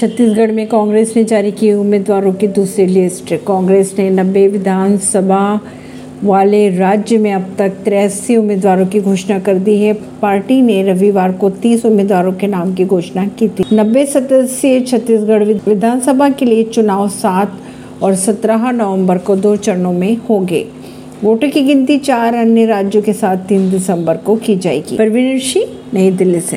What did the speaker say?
छत्तीसगढ़ में कांग्रेस ने जारी की उम्मीदवारों की दूसरी लिस्ट। कांग्रेस ने नब्बे विधानसभा वाले राज्य में अब तक तिरासी उम्मीदवारों की घोषणा कर दी है। पार्टी ने रविवार को 30 उम्मीदवारों के नाम की घोषणा की थी। नब्बे सदस्यीय छत्तीसगढ़ विधानसभा के लिए चुनाव सात और सत्रह नवंबर को दो चरणों में होंगे। वोटों की गिनती चार अन्य राज्यों के साथ तीन दिसंबर को की जाएगी। परवीन सिंह, नई दिल्ली से।